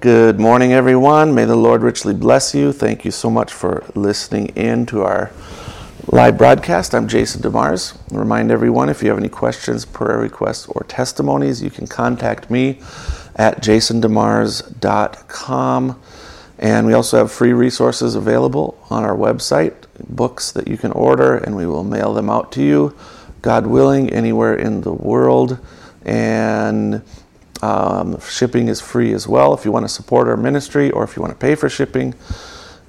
Good morning, everyone. May the Lord richly bless you. Thank you so much for listening in to our live broadcast. I'm Jason DeMars. Remind everyone if you have any questions, prayer requests, or testimonies, you can contact me at jasondemars.com. And we also have free resources available on our website, books that you can order, and we will mail them out to you, God willing, anywhere in the world. And um, shipping is free as well. If you want to support our ministry or if you want to pay for shipping,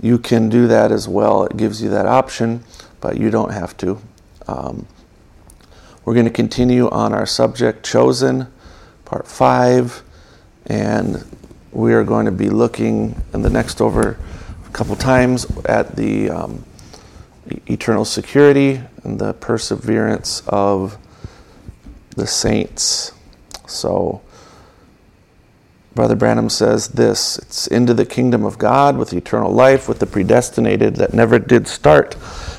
you can do that as well. It gives you that option, but you don't have to. Um, we're going to continue on our subject, Chosen, part five, and we are going to be looking in the next over a couple times at the um, eternal security and the perseverance of the saints. So, Brother Branham says this it's into the kingdom of God with eternal life, with the predestinated that never did start,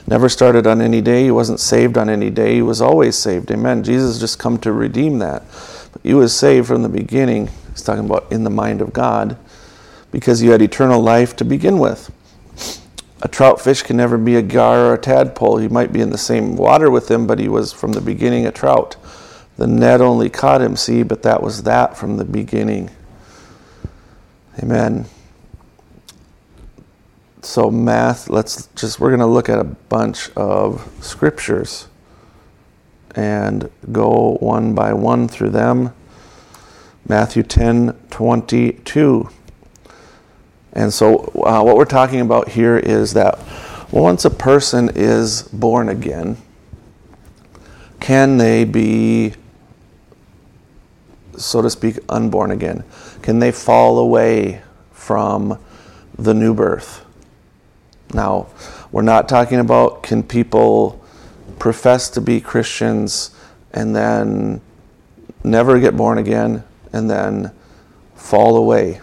never started on any day. He wasn't saved on any day. He was always saved. Amen. Jesus just come to redeem that. But you was saved from the beginning. He's talking about in the mind of God because you had eternal life to begin with. A trout fish can never be a gar or a tadpole. He might be in the same water with him, but he was from the beginning a trout. The net only caught him, see, but that was that from the beginning. Amen. So, math, let's just, we're going to look at a bunch of scriptures and go one by one through them. Matthew 10 22. And so, uh, what we're talking about here is that once a person is born again, can they be, so to speak, unborn again? Can they fall away from the new birth? Now, we're not talking about can people profess to be Christians and then never get born again and then fall away.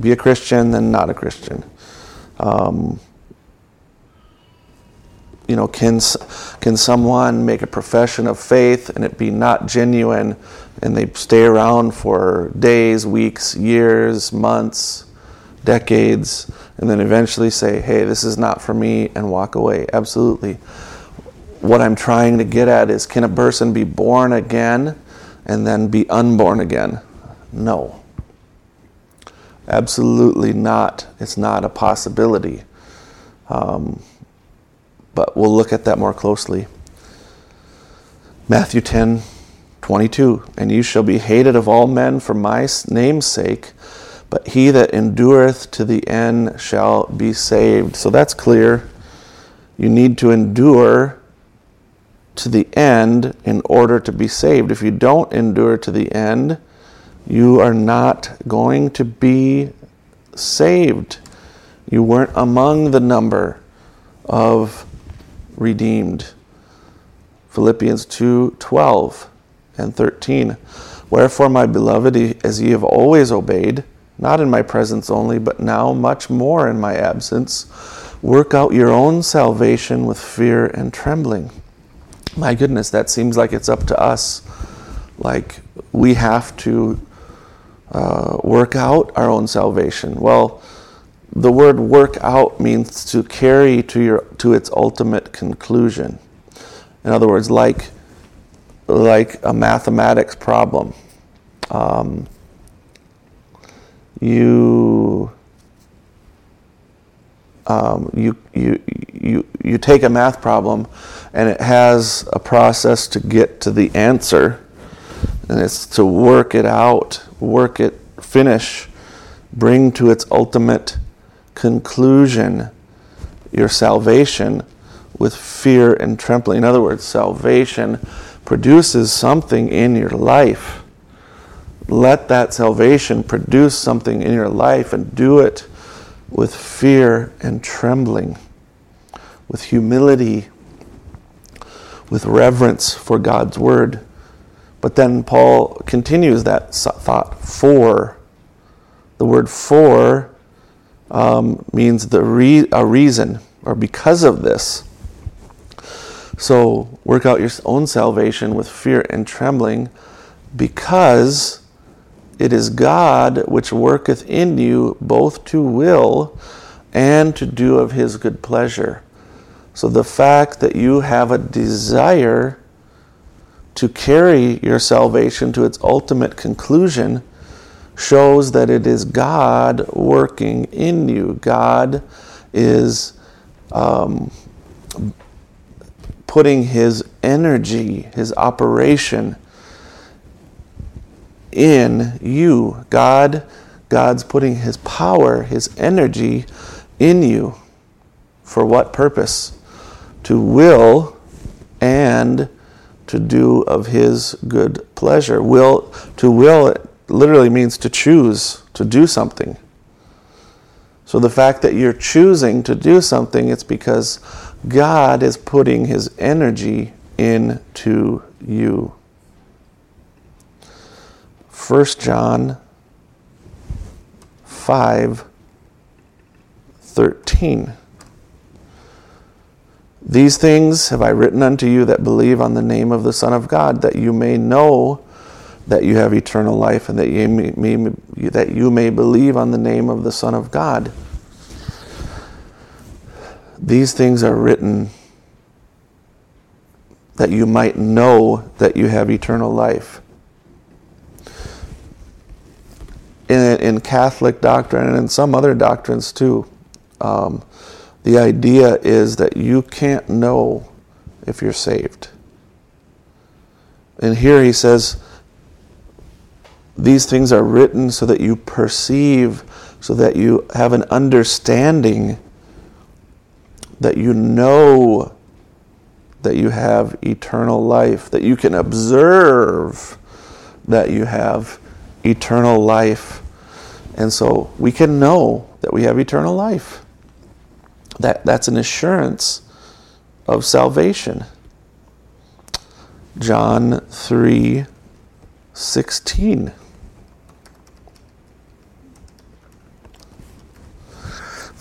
Be a Christian, then not a Christian. Um, you know, can, can someone make a profession of faith and it be not genuine and they stay around for days, weeks, years, months, decades, and then eventually say, hey, this is not for me, and walk away? Absolutely. What I'm trying to get at is can a person be born again and then be unborn again? No. Absolutely not. It's not a possibility. Um, but we'll look at that more closely. Matthew 10 22 And you shall be hated of all men for my name's sake, but he that endureth to the end shall be saved. So that's clear. You need to endure to the end in order to be saved. If you don't endure to the end, you are not going to be saved. You weren't among the number of redeemed. Philippians 2 12 and 13. Wherefore, my beloved, as ye have always obeyed, not in my presence only, but now much more in my absence, work out your own salvation with fear and trembling. My goodness, that seems like it's up to us. Like we have to uh, work out our own salvation. Well, the word work out means to carry to your to its ultimate conclusion. In other words, like like a mathematics problem. Um, you, um, you, you, you, you take a math problem and it has a process to get to the answer, and it's to work it out, work it, finish, bring to its ultimate conclusion your salvation with fear and trembling. In other words, salvation produces something in your life. Let that salvation produce something in your life and do it with fear and trembling, with humility, with reverence for God's word. But then Paul continues that thought for. The word for um, means the re- a reason or because of this. So work out your own salvation with fear and trembling because it is God which worketh in you both to will and to do of his good pleasure. So the fact that you have a desire to carry your salvation to its ultimate conclusion shows that it is God working in you. God is um, putting his energy, his operation in you. God, God's putting his power, his energy in you. For what purpose? To will and to do of his good pleasure. Will to will literally means to choose to do something. So the fact that you're choosing to do something, it's because God is putting his energy into you. 1 John 5 13. These things have I written unto you that believe on the name of the Son of God, that you may know that you have eternal life, and that you may, that you may believe on the name of the Son of God. These things are written that you might know that you have eternal life. In, in Catholic doctrine and in some other doctrines too, um, the idea is that you can't know if you're saved. And here he says, these things are written so that you perceive, so that you have an understanding, that you know that you have eternal life, that you can observe that you have eternal life. And so we can know that we have eternal life. That, that's an assurance of salvation. John 3 16.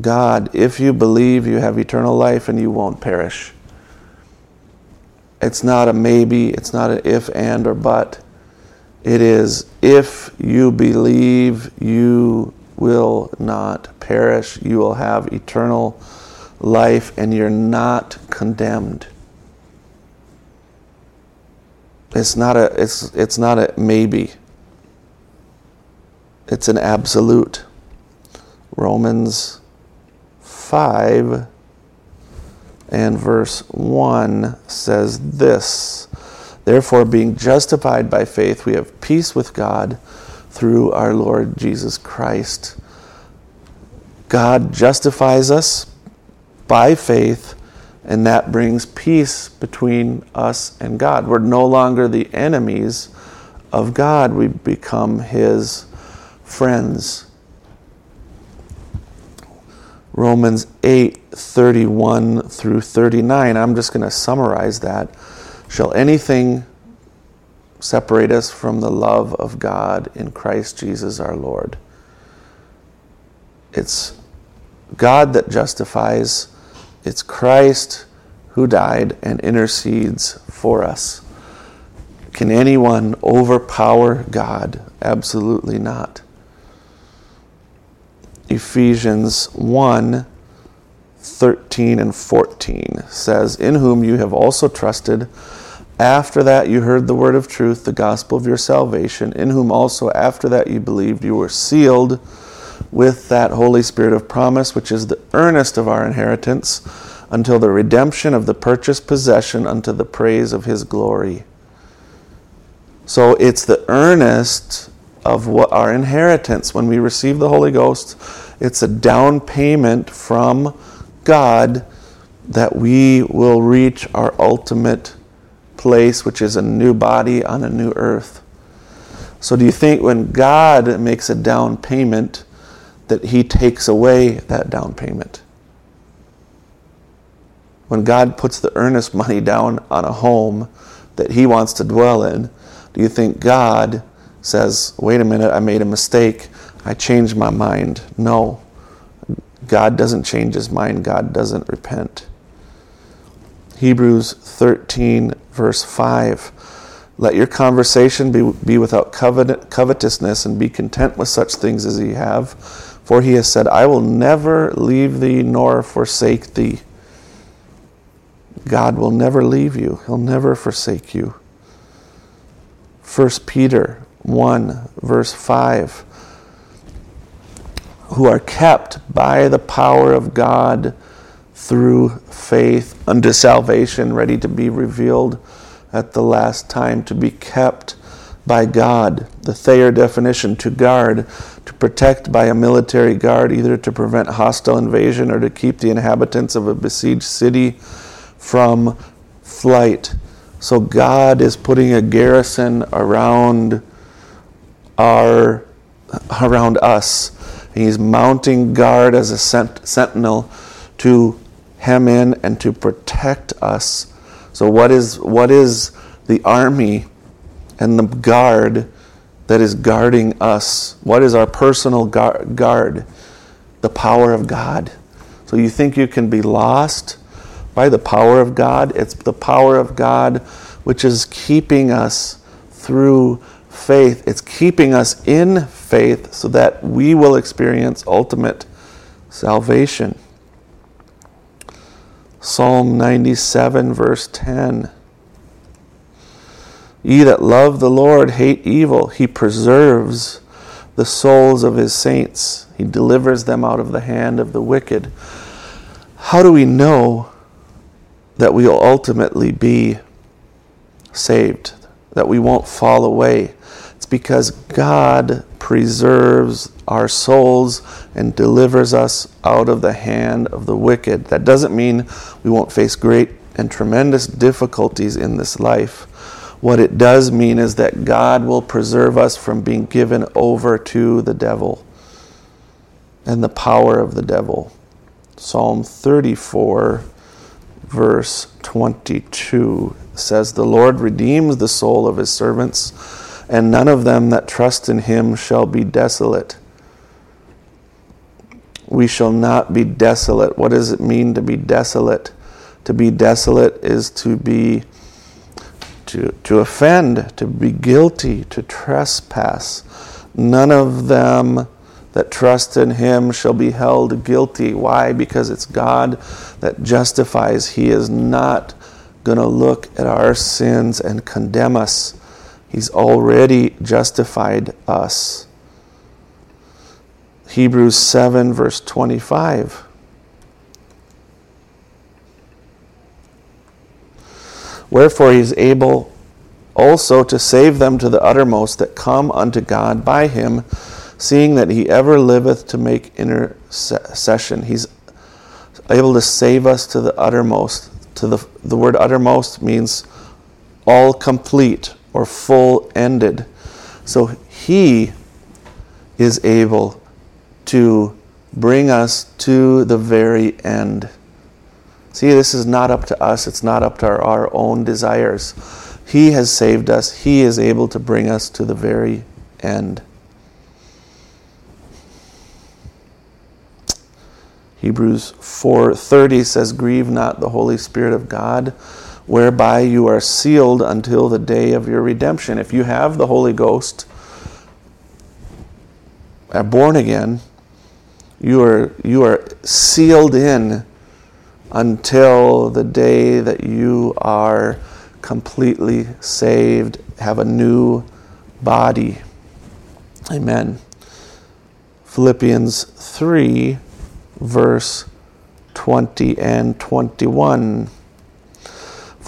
God. If you believe, you have eternal life and you won't perish. It's not a maybe, it's not an if, and, or but. It is if you believe, you will not perish. You will have eternal life and you're not condemned. It's not a it's it's not a maybe. It's an absolute. Romans 5 and verse 1 says this Therefore, being justified by faith, we have peace with God through our Lord Jesus Christ. God justifies us by faith, and that brings peace between us and God. We're no longer the enemies of God, we become His friends. Romans 8 31 through 39. I'm just going to summarize that. Shall anything separate us from the love of God in Christ Jesus our Lord? It's God that justifies it's Christ who died and intercedes for us. Can anyone overpower God? Absolutely not. Ephesians 1 13 and 14 says, In whom you have also trusted. After that you heard the word of truth, the gospel of your salvation, in whom also after that you believed, you were sealed with that Holy Spirit of promise, which is the earnest of our inheritance, until the redemption of the purchased possession unto the praise of his glory. So it's the earnest of what our inheritance when we receive the Holy Ghost. It's a down payment from God that we will reach our ultimate place, which is a new body on a new earth. So, do you think when God makes a down payment, that He takes away that down payment. When God puts the earnest money down on a home that He wants to dwell in, do you think God says, wait a minute, I made a mistake, I changed my mind? No. God doesn't change his mind, God doesn't repent. Hebrews 13, verse 5. Let your conversation be, be without covet, covetousness and be content with such things as ye have. For he has said, I will never leave thee nor forsake thee. God will never leave you, He'll never forsake you. 1 Peter 1, verse 5 who are kept by the power of God through faith unto salvation, ready to be revealed at the last time, to be kept by God. The Thayer definition to guard, to protect by a military guard, either to prevent hostile invasion or to keep the inhabitants of a besieged city from flight. So God is putting a garrison around our around us He's mounting guard as a sent- sentinel to hem in and to protect us. So, what is, what is the army and the guard that is guarding us? What is our personal guard? The power of God. So, you think you can be lost by the power of God? It's the power of God which is keeping us through faith. It's keeping us in faith so that we will experience ultimate salvation. Psalm 97, verse 10. Ye that love the Lord hate evil. He preserves the souls of his saints, he delivers them out of the hand of the wicked. How do we know that we will ultimately be saved, that we won't fall away? Because God preserves our souls and delivers us out of the hand of the wicked. That doesn't mean we won't face great and tremendous difficulties in this life. What it does mean is that God will preserve us from being given over to the devil and the power of the devil. Psalm 34, verse 22 says, The Lord redeems the soul of his servants and none of them that trust in him shall be desolate. We shall not be desolate. What does it mean to be desolate? To be desolate is to be to, to offend, to be guilty, to trespass. None of them that trust in him shall be held guilty. Why? Because it's God that justifies. He is not going to look at our sins and condemn us. He's already justified us. Hebrews 7, verse 25. Wherefore he is able also to save them to the uttermost that come unto God by him, seeing that he ever liveth to make intercession. He's able to save us to the uttermost. To the, the word uttermost means all complete, or full ended. So He is able to bring us to the very end. See, this is not up to us, it's not up to our, our own desires. He has saved us, He is able to bring us to the very end. Hebrews 4:30 says grieve not the holy spirit of God whereby you are sealed until the day of your redemption. If you have the Holy Ghost, are born again, you are, you are sealed in until the day that you are completely saved, have a new body. Amen. Philippians 3, verse 20 and 21.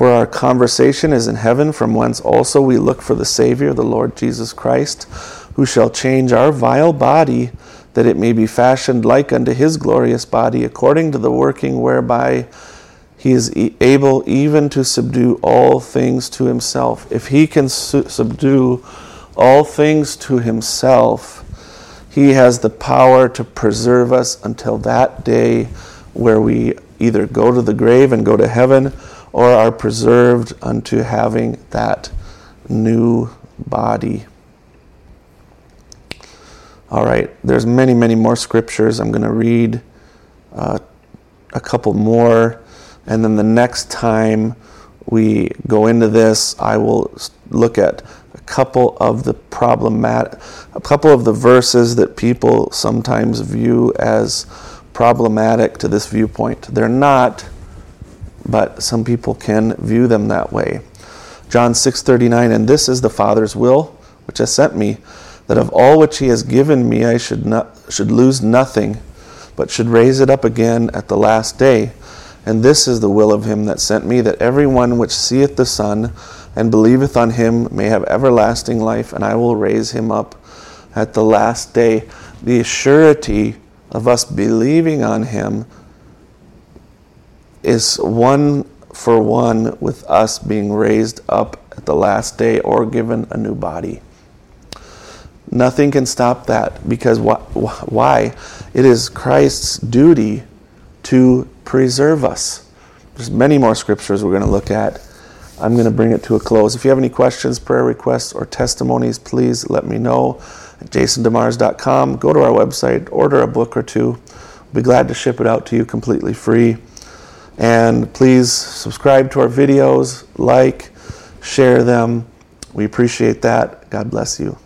For our conversation is in heaven, from whence also we look for the Savior, the Lord Jesus Christ, who shall change our vile body, that it may be fashioned like unto his glorious body, according to the working whereby he is able even to subdue all things to himself. If he can su- subdue all things to himself, He has the power to preserve us until that day where we either go to the grave and go to heaven or are preserved unto having that new body. All right, there's many, many more scriptures. I'm going to read uh, a couple more, and then the next time we go into this, I will look at a couple of the problematic, a couple of the verses that people sometimes view as problematic to this viewpoint. They're not, but some people can view them that way. John 6:39 and this is the Father's will which has sent me that of all which he has given me I should not should lose nothing but should raise it up again at the last day. And this is the will of him that sent me that every one which seeth the Son and believeth on him may have everlasting life and I will raise him up at the last day. The surety of us believing on him is one for one with us being raised up at the last day or given a new body. Nothing can stop that because why? It is Christ's duty to preserve us. There's many more scriptures we're going to look at. I'm going to bring it to a close. If you have any questions, prayer requests, or testimonies, please let me know at jasondemars.com. Go to our website, order a book or two. We'll be glad to ship it out to you completely free. And please subscribe to our videos, like, share them. We appreciate that. God bless you.